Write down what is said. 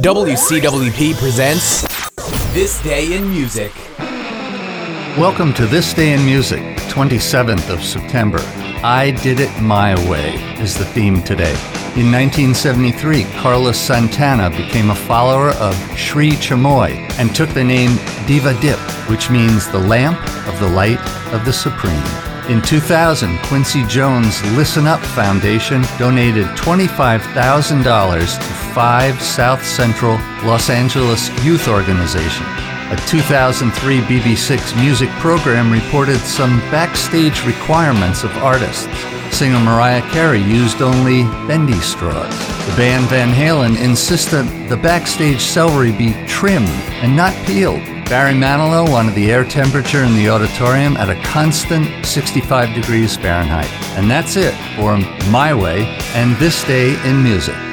WCWP presents This Day in Music. Welcome to This Day in Music, 27th of September. I Did It My Way is the theme today. In 1973, Carlos Santana became a follower of Sri Chinmoy and took the name Devadip, which means the lamp of the light of the Supreme. In 2000, Quincy Jones Listen Up Foundation donated $25,000 to five South Central Los Angeles youth organizations. A 2003 BBC6 music program reported some backstage requirements of artists. Singer Mariah Carey used only bendy straws. The band Van Halen insisted the backstage celery be trimmed and not peeled. Barry Manilow wanted the air temperature in the auditorium at a constant 65 degrees Fahrenheit. And that's it for My Way and This Day in Music.